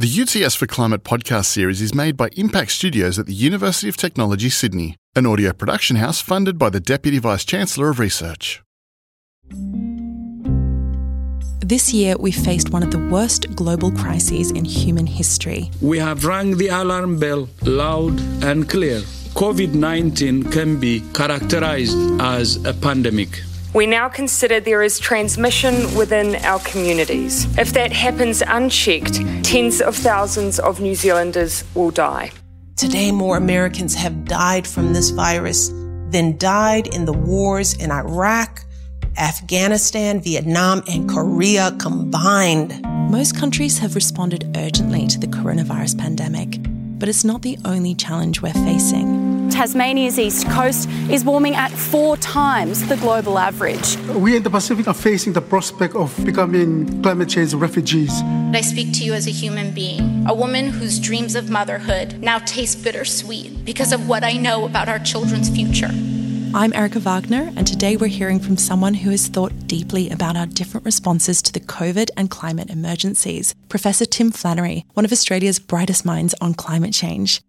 The UTS for Climate podcast series is made by Impact Studios at the University of Technology, Sydney, an audio production house funded by the Deputy Vice Chancellor of Research. This year, we faced one of the worst global crises in human history. We have rung the alarm bell loud and clear. COVID 19 can be characterized as a pandemic. We now consider there is transmission within our communities. If that happens unchecked, tens of thousands of New Zealanders will die. Today, more Americans have died from this virus than died in the wars in Iraq, Afghanistan, Vietnam, and Korea combined. Most countries have responded urgently to the coronavirus pandemic, but it's not the only challenge we're facing. Tasmania's east coast is warming at four times the global average. We in the Pacific are facing the prospect of becoming climate change refugees. I speak to you as a human being, a woman whose dreams of motherhood now taste bittersweet because of what I know about our children's future. I'm Erica Wagner, and today we're hearing from someone who has thought deeply about our different responses to the COVID and climate emergencies, Professor Tim Flannery, one of Australia's brightest minds on climate change.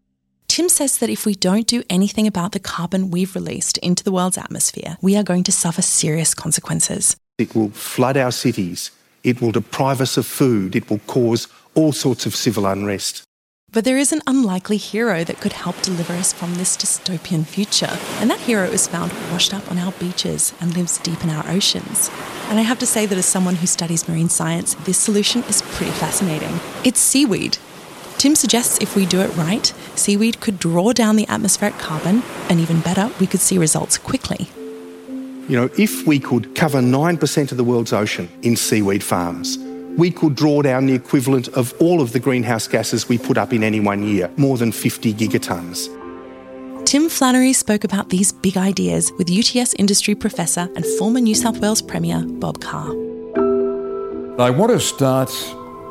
Tim says that if we don't do anything about the carbon we've released into the world's atmosphere, we are going to suffer serious consequences. It will flood our cities, it will deprive us of food, it will cause all sorts of civil unrest. But there is an unlikely hero that could help deliver us from this dystopian future. And that hero is found washed up on our beaches and lives deep in our oceans. And I have to say that as someone who studies marine science, this solution is pretty fascinating. It's seaweed. Tim suggests if we do it right, seaweed could draw down the atmospheric carbon, and even better, we could see results quickly. You know, if we could cover 9% of the world's ocean in seaweed farms, we could draw down the equivalent of all of the greenhouse gases we put up in any one year, more than 50 gigatons. Tim Flannery spoke about these big ideas with UTS industry professor and former New South Wales Premier Bob Carr. I want to start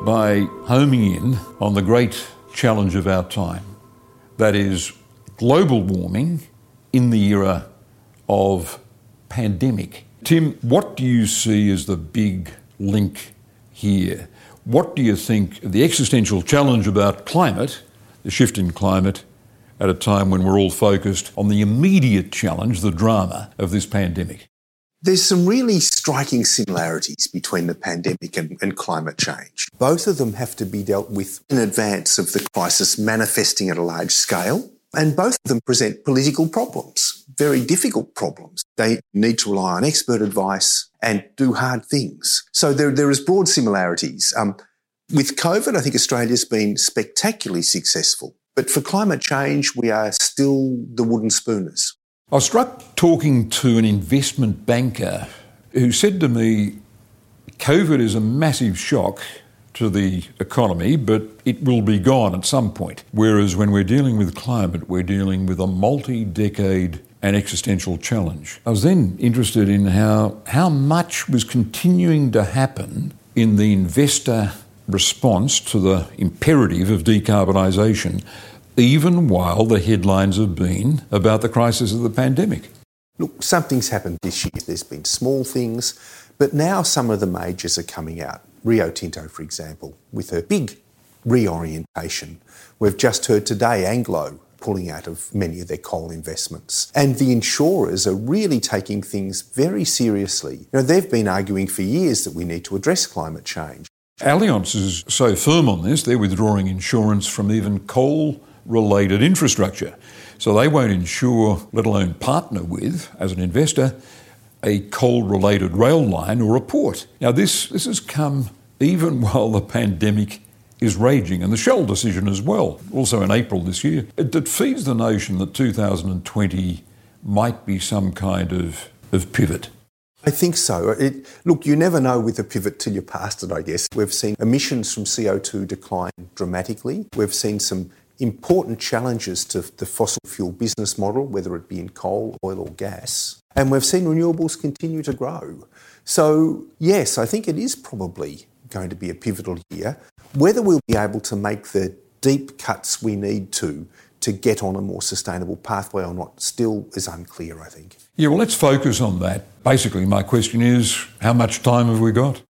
by homing in on the great challenge of our time that is, global warming in the era of pandemic. Tim, what do you see as the big link here? What do you think the existential challenge about climate, the shift in climate, at a time when we're all focused on the immediate challenge, the drama of this pandemic? There's some really striking similarities between the pandemic and, and, climate change. Both of them have to be dealt with in advance of the crisis manifesting at a large scale. And both of them present political problems, very difficult problems. They need to rely on expert advice and do hard things. So there, there is broad similarities. Um, with COVID, I think Australia's been spectacularly successful. But for climate change, we are still the wooden spooners. I was struck talking to an investment banker who said to me, COVID is a massive shock to the economy, but it will be gone at some point. Whereas when we're dealing with climate, we're dealing with a multi decade and existential challenge. I was then interested in how, how much was continuing to happen in the investor response to the imperative of decarbonisation, even while the headlines have been about the crisis of the pandemic. Look, something's happened this year. There's been small things, but now some of the majors are coming out. Rio Tinto, for example, with a big reorientation. We've just heard today Anglo pulling out of many of their coal investments. And the insurers are really taking things very seriously. You know, they've been arguing for years that we need to address climate change. Allianz is so firm on this, they're withdrawing insurance from even coal related infrastructure. So they won't insure, let alone partner with, as an investor, a coal related rail line or a port. Now, this, this has come even while the pandemic is raging, and the Shell decision as well, also in April this year. It, it feeds the notion that 2020 might be some kind of, of pivot. I think so. It, look, you never know with a pivot till you're past it, I guess. We've seen emissions from CO2 decline dramatically. We've seen some important challenges to the fossil fuel business model, whether it be in coal, oil, or gas. And we've seen renewables continue to grow. So, yes, I think it is probably going to be a pivotal year. Whether we'll be able to make the deep cuts we need to to get on a more sustainable pathway or not still is unclear, I think. Yeah, well, let's focus on that. Basically, my question is how much time have we got?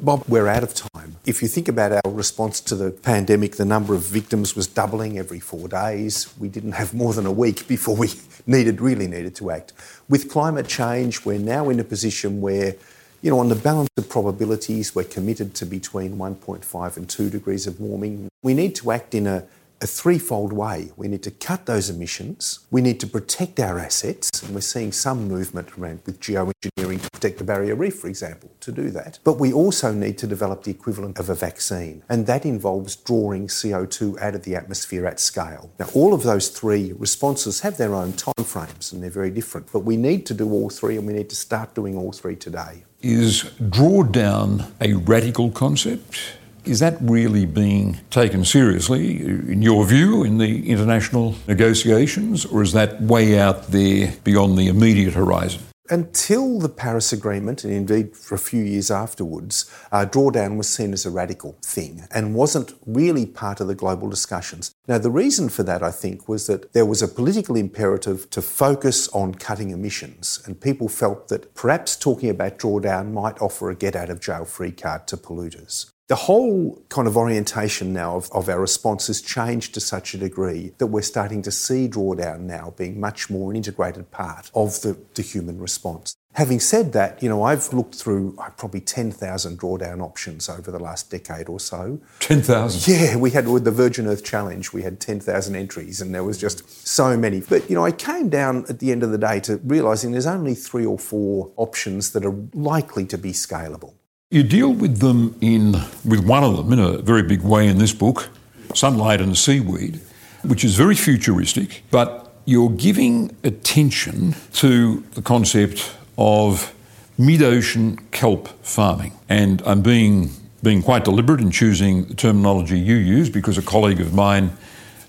Bob, we're out of time. If you think about our response to the pandemic, the number of victims was doubling every four days. We didn't have more than a week before we needed, really needed to act. With climate change, we're now in a position where, you know, on the balance of probabilities, we're committed to between 1.5 and 2 degrees of warming. We need to act in a a threefold way. We need to cut those emissions, we need to protect our assets, and we're seeing some movement around with geoengineering to protect the barrier reef, for example, to do that. But we also need to develop the equivalent of a vaccine, and that involves drawing CO2 out of the atmosphere at scale. Now, all of those three responses have their own timeframes and they're very different, but we need to do all three and we need to start doing all three today. Is drawdown a radical concept? Is that really being taken seriously, in your view, in the international negotiations, or is that way out there beyond the immediate horizon? Until the Paris Agreement, and indeed for a few years afterwards, uh, drawdown was seen as a radical thing and wasn't really part of the global discussions. Now, the reason for that, I think, was that there was a political imperative to focus on cutting emissions, and people felt that perhaps talking about drawdown might offer a get out of jail free card to polluters. The whole kind of orientation now of, of, our response has changed to such a degree that we're starting to see drawdown now being much more an integrated part of the, the human response. Having said that, you know, I've looked through uh, probably 10,000 drawdown options over the last decade or so. 10,000? Yeah, we had with the Virgin Earth Challenge, we had 10,000 entries and there was just so many. But, you know, I came down at the end of the day to realising there's only three or four options that are likely to be scalable. You deal with them in with one of them in a very big way in this book, Sunlight and Seaweed, which is very futuristic, but you're giving attention to the concept of mid-ocean kelp farming. And I'm being being quite deliberate in choosing the terminology you use because a colleague of mine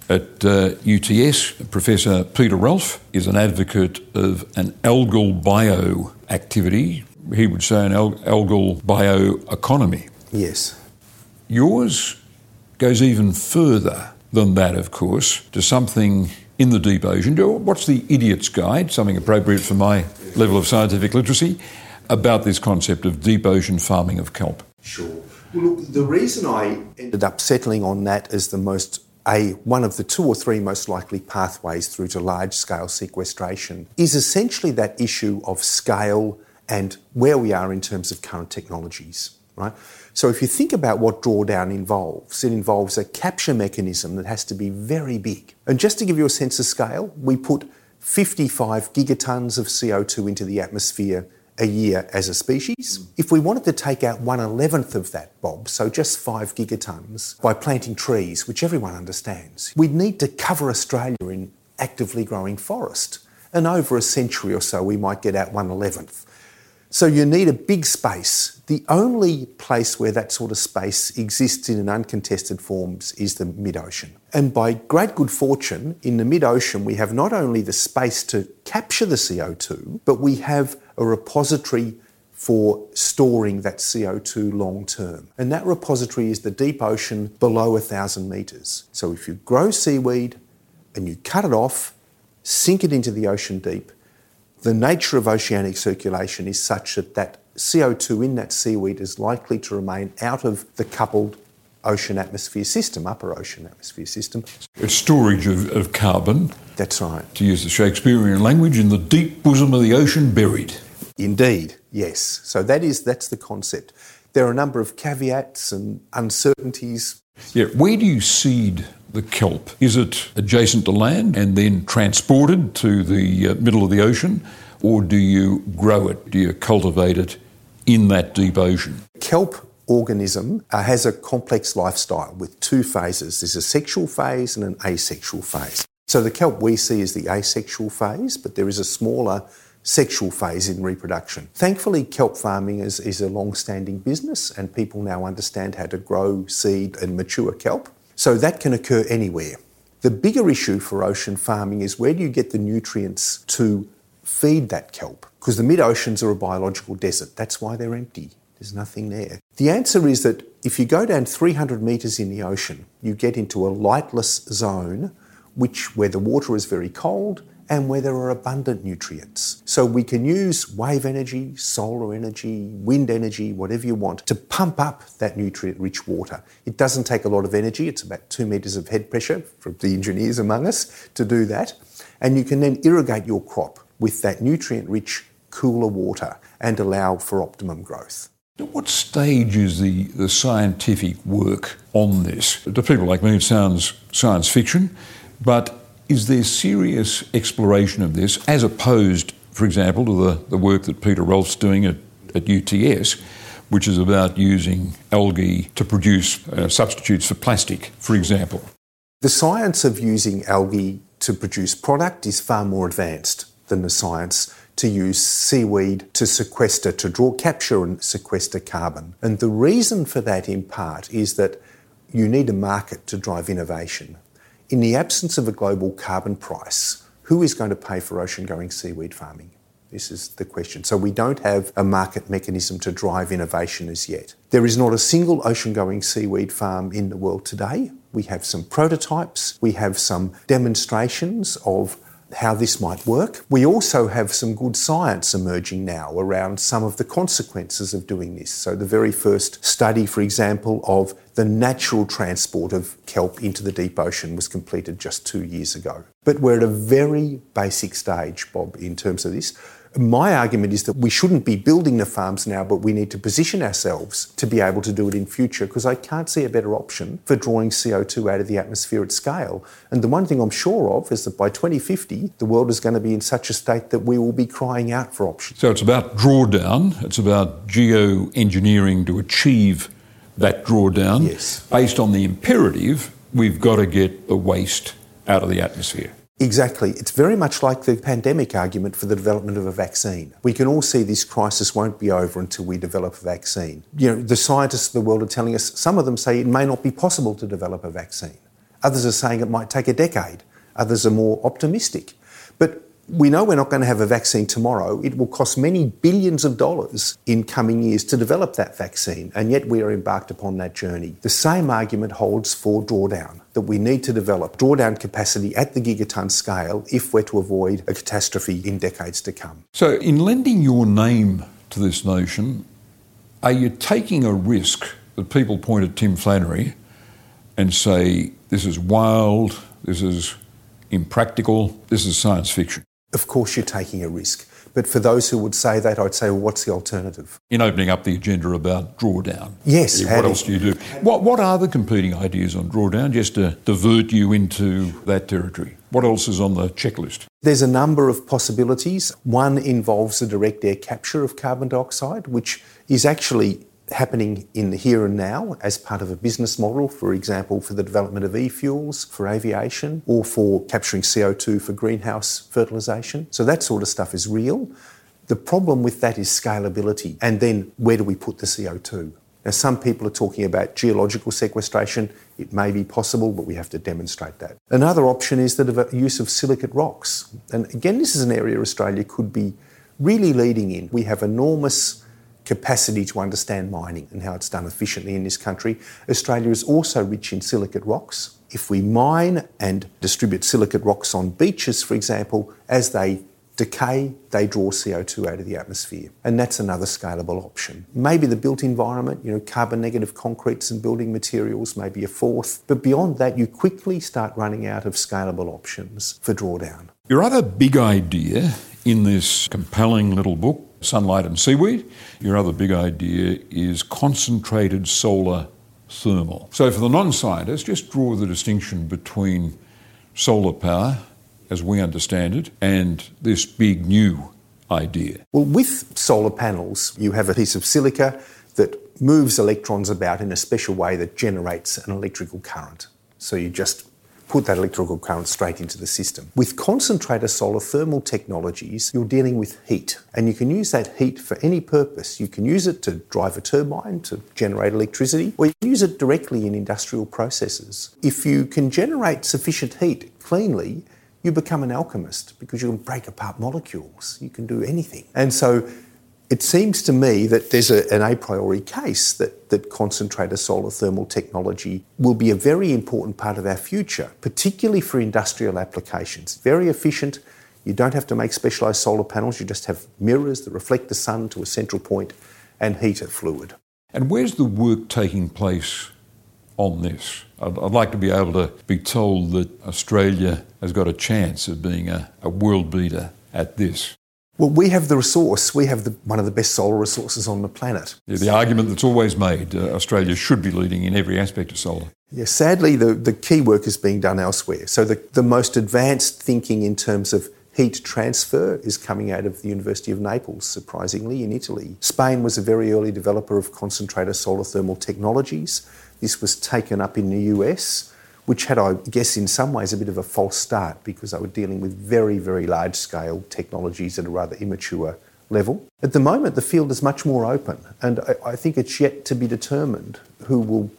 at uh, UTS, Professor Peter Ralph, is an advocate of an algal bioactivity he would say, an algal bioeconomy. Yes. Yours goes even further than that, of course, to something in the deep ocean. What's the idiot's guide, something appropriate for my level of scientific literacy, about this concept of deep ocean farming of kelp? Sure. Well, look, the reason I ended up settling on that as the most a one of the two or three most likely pathways through to large scale sequestration is essentially that issue of scale and where we are in terms of current technologies. Right? So if you think about what drawdown involves, it involves a capture mechanism that has to be very big. And just to give you a sense of scale, we put 55 gigatons of CO2 into the atmosphere a year as a species. If we wanted to take out one eleventh of that, Bob, so just five gigatons, by planting trees, which everyone understands, we'd need to cover Australia in actively growing forest. And over a century or so, we might get out one eleventh. So you need a big space. The only place where that sort of space exists in an uncontested forms is the mid-ocean. And by great good fortune, in the mid-ocean we have not only the space to capture the CO2, but we have a repository for storing that CO2 long term. And that repository is the deep ocean below a thousand metres. So if you grow seaweed and you cut it off, sink it into the ocean deep, the nature of oceanic circulation is such that that CO2 in that seaweed is likely to remain out of the coupled ocean atmosphere system, upper ocean atmosphere system. A storage of, of carbon. That's right. To use the Shakespearean language, in the deep bosom of the ocean buried. Indeed, yes. So that is that's the concept. There are a number of caveats and uncertainties. Yeah, where do you seed the kelp? Is it adjacent to land and then transported to the uh, middle of the ocean, or do you grow it? Do you cultivate it in that deep ocean? Kelp organism uh, has a complex lifestyle with two phases. There's a sexual phase and an asexual phase. So the kelp we see is the asexual phase, but there is a smaller sexual phase in reproduction. Thankfully, kelp farming is, is a long standing business, and people now understand how to grow, seed, and mature kelp. So that can occur anywhere. The bigger issue for ocean farming is where do you get the nutrients to feed that kelp? Because the mid oceans are a biological desert. That's why they're empty. There's nothing there. The answer is that if you go down 300 metres in the ocean, you get into a lightless zone, which where the water is very cold and where there are abundant nutrients. So we can use wave energy, solar energy, wind energy, whatever you want, to pump up that nutrient rich water. It doesn't take a lot of energy, it's about two metres of head pressure for the engineers among us to do that. And you can then irrigate your crop with that nutrient rich, cooler water and allow for optimum growth. At what stage is the, the scientific work on this? To people like me, it sounds science fiction, but is there serious exploration of this as opposed, for example, to the, the work that Peter Ralph's doing at, at UTS, which is about using algae to produce uh, substitutes for plastic, for example? The science of using algae to produce product is far more advanced than the science to use seaweed to sequester, to draw, capture and sequester carbon. And the reason for that, in part, is that you need a market to drive innovation. In the absence of a global carbon price, who is going to pay for ocean going seaweed farming? This is the question. So we don't have a market mechanism to drive innovation as yet. There is not a single ocean going seaweed farm in the world today. We have some prototypes, we have some demonstrations of how this might work. We also have some good science emerging now around some of the consequences of doing this. So, the very first study, for example, of the natural transport of kelp into the deep ocean was completed just two years ago. But we're at a very basic stage, Bob, in terms of this. My argument is that we shouldn't be building the farms now, but we need to position ourselves to be able to do it in future because I can't see a better option for drawing CO2 out of the atmosphere at scale. And the one thing I'm sure of is that by 2050, the world is going to be in such a state that we will be crying out for options. So it's about drawdown, it's about geoengineering to achieve that drawdown. Yes. Based on the imperative, we've got to get the waste out of the atmosphere. Exactly. It's very much like the pandemic argument for the development of a vaccine. We can all see this crisis won't be over until we develop a vaccine. You know, the scientists of the world are telling us, some of them say it may not be possible to develop a vaccine. Others are saying it might take a decade. Others are more optimistic. But we know we're not going to have a vaccine tomorrow. It will cost many billions of dollars in coming years to develop that vaccine, and yet we are embarked upon that journey. The same argument holds for drawdown that we need to develop drawdown capacity at the gigaton scale if we're to avoid a catastrophe in decades to come. So, in lending your name to this notion, are you taking a risk that people point at Tim Flannery and say, this is wild, this is impractical, this is science fiction? Of course, you're taking a risk. But for those who would say that, I'd say, well, what's the alternative? In opening up the agenda about drawdown. Yes. What else do you do? What, what are the competing ideas on drawdown, just to divert you into that territory? What else is on the checklist? There's a number of possibilities. One involves the direct air capture of carbon dioxide, which is actually happening in the here and now as part of a business model, for example, for the development of e fuels for aviation or for capturing CO2 for greenhouse fertilisation. So that sort of stuff is real. The problem with that is scalability. And then where do we put the CO2? Now, some people are talking about geological sequestration. It may be possible, but we have to demonstrate that. Another option is the use of silicate rocks. And again, this is an area Australia could be really leading in. We have enormous capacity to understand mining and how it's done efficiently in this country. Australia is also rich in silicate rocks. If we mine and distribute silicate rocks on beaches, for example, as they decay, they draw CO2 out of the atmosphere. And that's another scalable option. Maybe the built environment, you know, carbon negative concretes and building materials, maybe a fourth. But beyond that, you quickly start running out of scalable options for drawdown. Your other big idea in this compelling little book sunlight and seaweed. Your other big idea is concentrated solar thermal. So, for the non scientist, just draw the distinction between solar power, as we understand it, and this big new idea. Well, with solar panels, you have a piece of silica that moves electrons about in a special way that generates an electrical current. So, you just put that electrical current straight into the system. With concentrator solar thermal technologies, you're dealing with heat, and you can use that heat for any purpose. You can use it to drive a turbine to generate electricity, or you can use it directly in industrial processes. If you can generate sufficient heat cleanly, you become an alchemist because you can break apart molecules. You can do anything. And so it seems to me that there's a, an a priori case that, that concentrator solar thermal technology will be a very important part of our future, particularly for industrial applications. Very efficient, You don't have to make specialised solar panels, you just have mirrors that reflect the sun to a central point and heat a fluid. And where's the work taking place on this? I'd, I'd, like to be able to be told that Australia has got a chance of being a, a world leader at this. Well, we have the resource. We have the, one of the best solar resources on the planet. Yeah, the argument that's always made uh, Australia should be leading in every aspect of solar. Yeah, sadly, the, the key work is being done elsewhere. So, the, the most advanced thinking in terms of heat transfer is coming out of the University of Naples, surprisingly, in Italy. Spain was a very early developer of concentrator solar thermal technologies. This was taken up in the US, which had, I guess, in some ways a bit of a false start because they were dealing with very, very large scale technologies at a rather immature level. At the moment, the field is much more open, and I, I think it's yet to be determined who will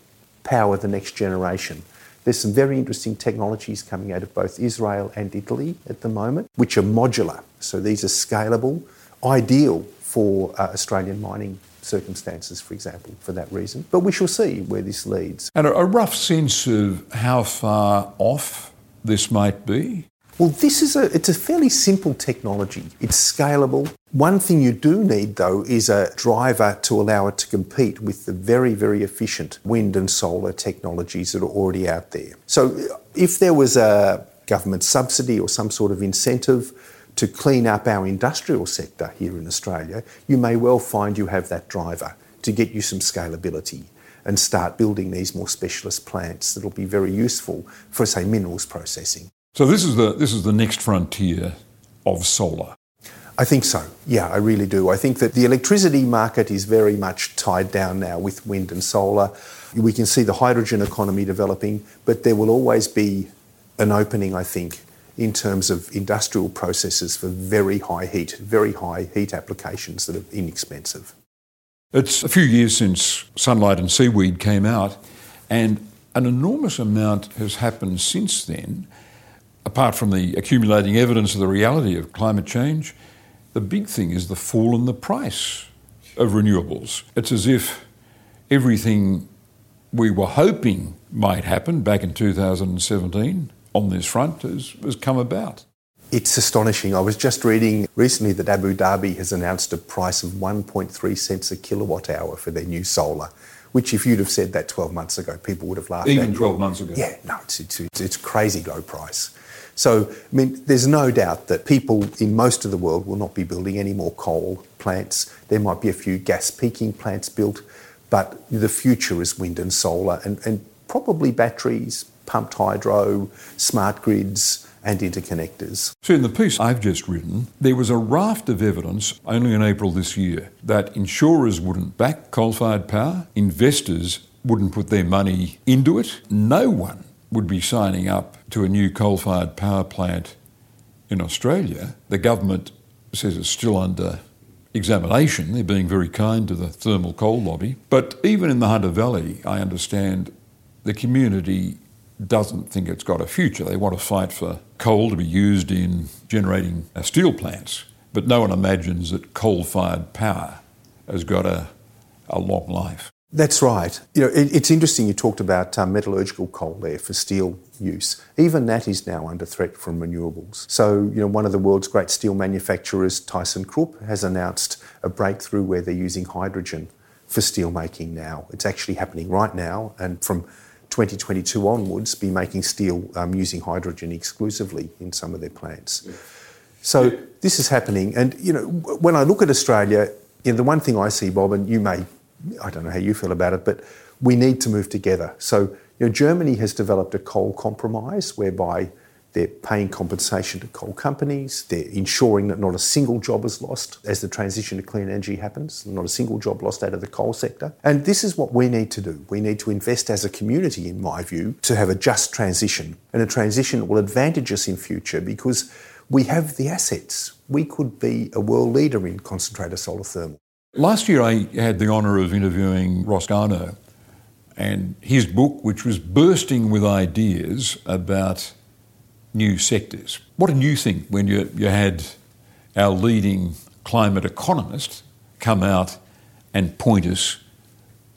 power the next generation. There's some very interesting technologies coming out of both Israel and Italy at the moment, which are modular. So these are scalable, ideal for uh, Australian mining circumstances, for example, for that reason. But we shall see where this leads. And a, rough sense of how far off this might be? Well, this is a it's a fairly simple technology. It's scalable. One thing you do need though is a driver to allow it to compete with the very very efficient wind and solar technologies that are already out there. So if there was a government subsidy or some sort of incentive to clean up our industrial sector here in Australia, you may well find you have that driver to get you some scalability and start building these more specialist plants that'll be very useful for say minerals processing. So this is the this is the next frontier of solar. I think so. Yeah, I really do. I think that the electricity market is very much tied down now with wind and solar. We can see the hydrogen economy developing, but there will always be an opening, I think, in terms of industrial processes for very high heat, very high heat applications that are inexpensive. It's a few years since Sunlight and Seaweed came out, and an enormous amount has happened since then apart from the accumulating evidence of the reality of climate change, the big thing is the fall in the price of renewables. It's as if everything we were hoping might happen back in 2017 on this front has, has come about. It's astonishing. I was just reading recently that Abu Dhabi has announced a price of 1.3 cents a kilowatt hour for their new solar, which, if you'd have said that 12 months ago, people would have laughed Even at 12 months ago? Yeah, no, it's, it's, it's crazy low price. So, I mean, there's no doubt that people in most of the world will not be building any more coal plants. There might be a few gas peaking plants built, but the future is wind and solar and, and probably batteries, pumped hydro, smart grids, and interconnectors. So, in the piece I've just written, there was a raft of evidence only in April this year that insurers wouldn't back coal fired power, investors wouldn't put their money into it, no one would be signing up to a new coal fired power plant in Australia. The government says it's still under examination. They're being very kind to the thermal coal lobby. But even in the Hunter Valley, I understand the community doesn't think it's got a future. They want to fight for coal to be used in generating uh, steel plants. But no one imagines that coal fired power has got a, a long life. That's right. You know, it, it's interesting you talked about um, metallurgical coal there for steel use. Even that is now under threat from renewables. So, you know, one of the world's great steel manufacturers, Tyson ThyssenKrupp, has announced a breakthrough where they're using hydrogen for steel making now. It's actually happening right now, and from 2022 onwards, be making steel um, using hydrogen exclusively in some of their plants. So this is happening, and you know, when I look at Australia, you know, the one thing I see, Bob, and you may I don't know how you feel about it, but we need to move together. So, you know, Germany has developed a coal compromise whereby they're paying compensation to coal companies. They're ensuring that not a single job is lost as the transition to clean energy happens, not a single job lost out of the coal sector. And this is what we need to do. We need to invest as a community, in my view, to have a just transition and a transition that will advantage us in future because we have the assets. We could be a world leader in concentrated solar thermal. Last year, I had the honour of interviewing Ross Garnaut and his book, which was bursting with ideas about new sectors. What did you think when you, you had our leading climate economist come out and point us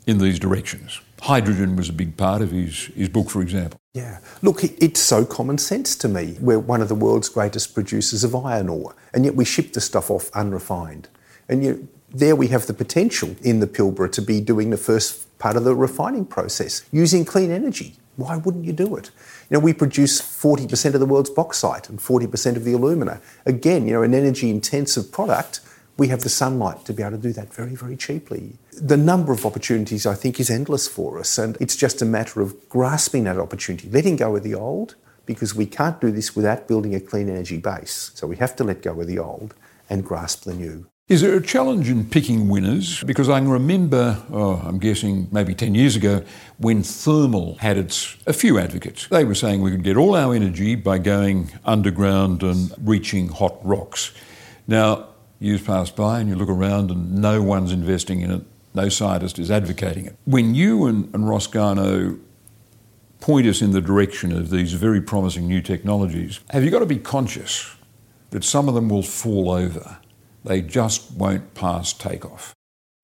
in these directions? Hydrogen was a big part of his, his book, for example. Yeah. Look, it's so common sense to me. We're one of the world's greatest producers of iron ore, and yet we ship the stuff off unrefined. And yet, there we have the potential in the Pilbara to be doing the first part of the refining process using clean energy. Why wouldn't you do it? You know, we produce 40% of the world's bauxite and 40% of the alumina. Again, you know, an energy intensive product we have the sunlight to be able to do that very, very cheaply. The number of opportunities, I think, is endless for us, and it's just a matter of grasping that opportunity, letting go of the old, because we can't do this without building a clean energy base. So we have to let go of the old and grasp the new. Is there a challenge in picking winners? Because I can remember, oh, I'm guessing maybe 10 years ago, when thermal had its a few advocates. They were saying we could get all our energy by going underground and reaching hot rocks. Now, years pass by and you look around and no one's investing in it, no scientist is advocating it. When you and, and Garnaut point us in the direction of these very promising new technologies, have you got to be conscious that some of them will fall over? They just won't pass takeoff.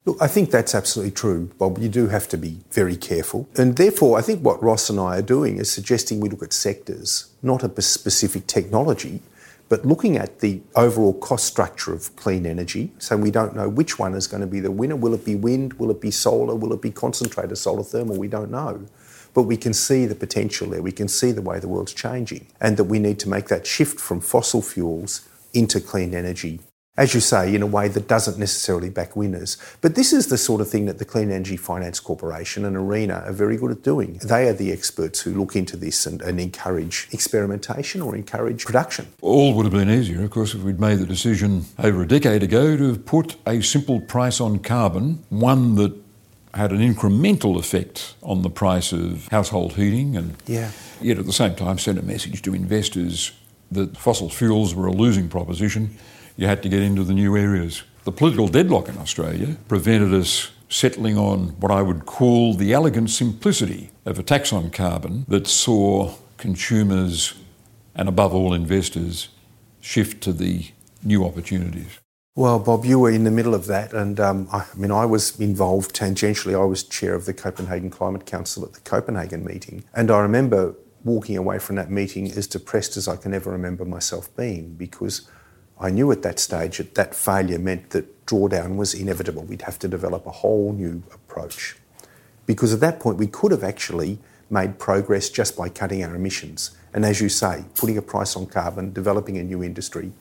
Look, I think that's absolutely true, Bob. You do have to be very careful. And therefore, I think what Ross and I are doing is suggesting we look at sectors, not a specific technology, but looking at the overall cost structure of clean energy, so we don't know which one is going to be the winner. Will it be wind? Will it be solar? Will it be concentrated solar thermal? We don't know. But we can see the potential there. We can see the way the world's changing and that we need to make that shift from fossil fuels into clean energy as you say, in a way that doesn't necessarily back winners. But this is the sort of thing that the Clean Energy Finance Corporation and ARENA are very good at doing. They are the experts who look into this and, and encourage experimentation or encourage production. All would have been easier, of course, if we'd made the decision over a decade ago to put a simple price on carbon, one that had an incremental effect on the price of household heating and yeah. yet at the same time send a message to investors that fossil fuels were a losing proposition you had to get into the new areas. The political deadlock in Australia prevented us settling on what I would call the elegant simplicity of a tax on carbon that saw consumers and, above all, investors shift to the new opportunities. Well, Bob, you were in the middle of that, and um, I, I, mean, I was involved tangentially. I was chair of the Copenhagen Climate Council at the Copenhagen meeting, and I remember walking away from that meeting as depressed as I can ever remember myself being because I knew at that stage that that failure meant that drawdown was inevitable. We'd have to develop a whole new approach. Because at that point, we could have actually made progress just by cutting our emissions. And as you say, putting a price on carbon, developing a new industry.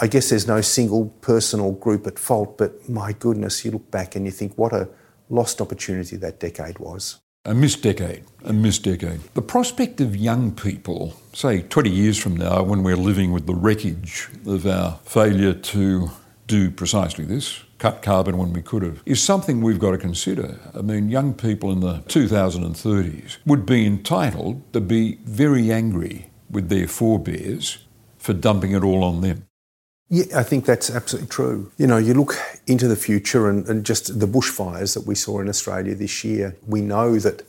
I guess there's no single person or group at fault, but my goodness, you look back and you think what a lost opportunity that decade was. A missed decade, a missed decade. The prospect of young people, say 20 years from now, when we're living with the wreckage of our failure to do precisely this, cut carbon when we could have, is something we've got to consider. I mean, young people in the 2030s would be entitled to be very angry with their forebears for dumping it all on them. Yeah, I think that's absolutely true. You know, you look into the future and, and, just the bushfires that we saw in Australia this year, we know that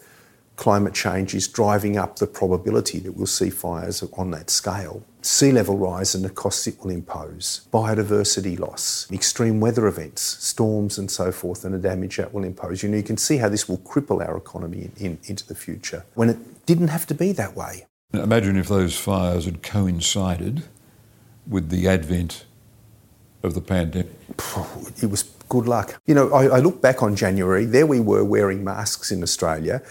climate change is driving up the probability that we'll see fires on that scale. Sea level rise and the costs it will impose, biodiversity loss, extreme weather events, storms and so forth, and the damage that will impose. You know, you can see how this will cripple our economy in, in, into the future when it didn't have to be that way. Imagine if those fires had coincided with the advent of the pandemic? It was good luck. You know, I, I, look back on January, there we were wearing masks in Australia,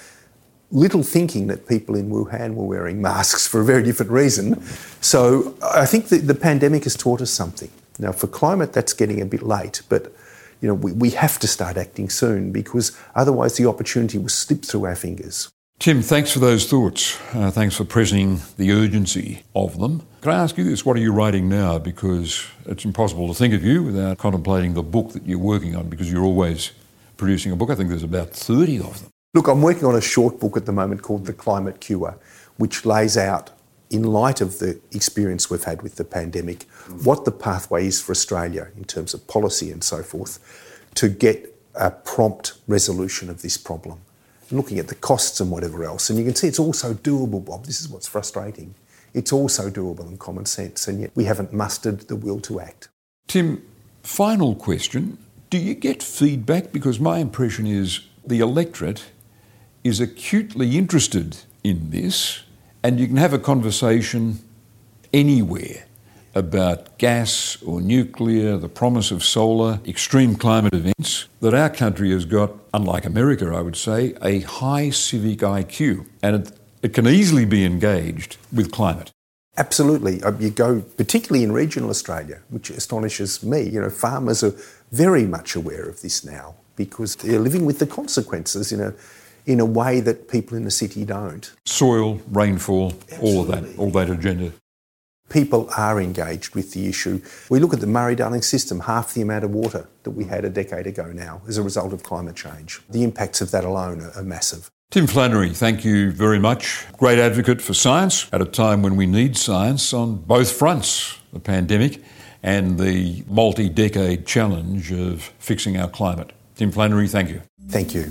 little thinking that people in Wuhan were wearing masks for a very different reason. So I think the, the pandemic has taught us something. Now, for climate, that's getting a bit late, but you know, we, we have to start acting soon because otherwise the opportunity will slip through our fingers. Tim, thanks for those thoughts. Uh, thanks for pressing the urgency of them. Can I ask you this? What are you writing now? Because it's impossible to think of you without contemplating the book that you're working on because you're always producing a book. I think there's about 30 of them. Look, I'm working on a short book at the moment called The Climate Cure, which lays out, in light of the experience we've had with the pandemic, what the pathway is for Australia in terms of policy and so forth to get a prompt resolution of this problem looking at the costs and whatever else. And you can see it's also doable, Bob. This is what's frustrating. It's also doable and common sense, and yet we haven't mustered the will to act. Tim, final question. Do you get feedback? Because my impression is the electorate is acutely interested in this, and you can have a conversation anywhere about gas or nuclear, the promise of solar, extreme climate events, that our country has got, unlike America, I would say, a high civic IQ. And it, can easily be engaged with climate. Absolutely. Uh, you go, particularly in regional Australia, which astonishes me. You know, farmers are very much aware of this now because they're living with the consequences in a in a way that people in the city don't. Soil, rainfall, Absolutely. all of that, all that agenda. People are engaged with the issue. We look at the Murray Darling system, half the amount of water that we had a decade ago now as a result of climate change. The impacts of that alone are, are massive. Tim Flannery, thank you very much. Great advocate for science at a time when we need science on both fronts the pandemic and the multi decade challenge of fixing our climate. Tim Flannery, thank you. Thank you.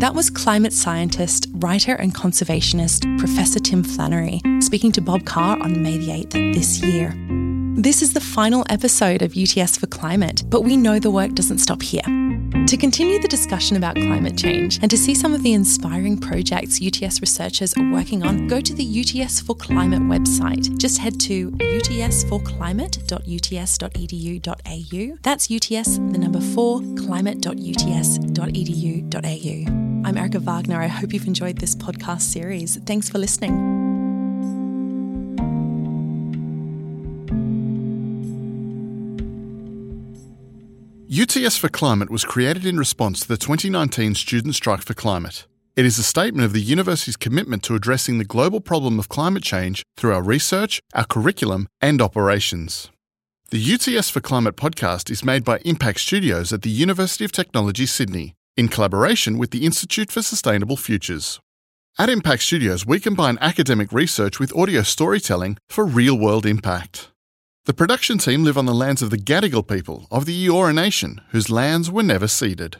That was climate scientist, writer, and conservationist Professor Tim Flannery speaking to Bob Carr on May the 8th this year. This is the final episode of UTS for Climate, but we know the work doesn't stop here. To continue the discussion about climate change and to see some of the inspiring projects UTS researchers are working on, go to the UTS for Climate website. Just head to utsforclimate.uts.edu.au. That's UTS, the number 4, climate.uts.edu.au. I'm Erica Wagner. I hope you've enjoyed this podcast series. Thanks for listening. UTS for Climate was created in response to the 2019 Student Strike for Climate. It is a statement of the university's commitment to addressing the global problem of climate change through our research, our curriculum, and operations. The UTS for Climate podcast is made by Impact Studios at the University of Technology, Sydney, in collaboration with the Institute for Sustainable Futures. At Impact Studios, we combine academic research with audio storytelling for real world impact. The production team live on the lands of the Gadigal people of the Eora Nation, whose lands were never ceded.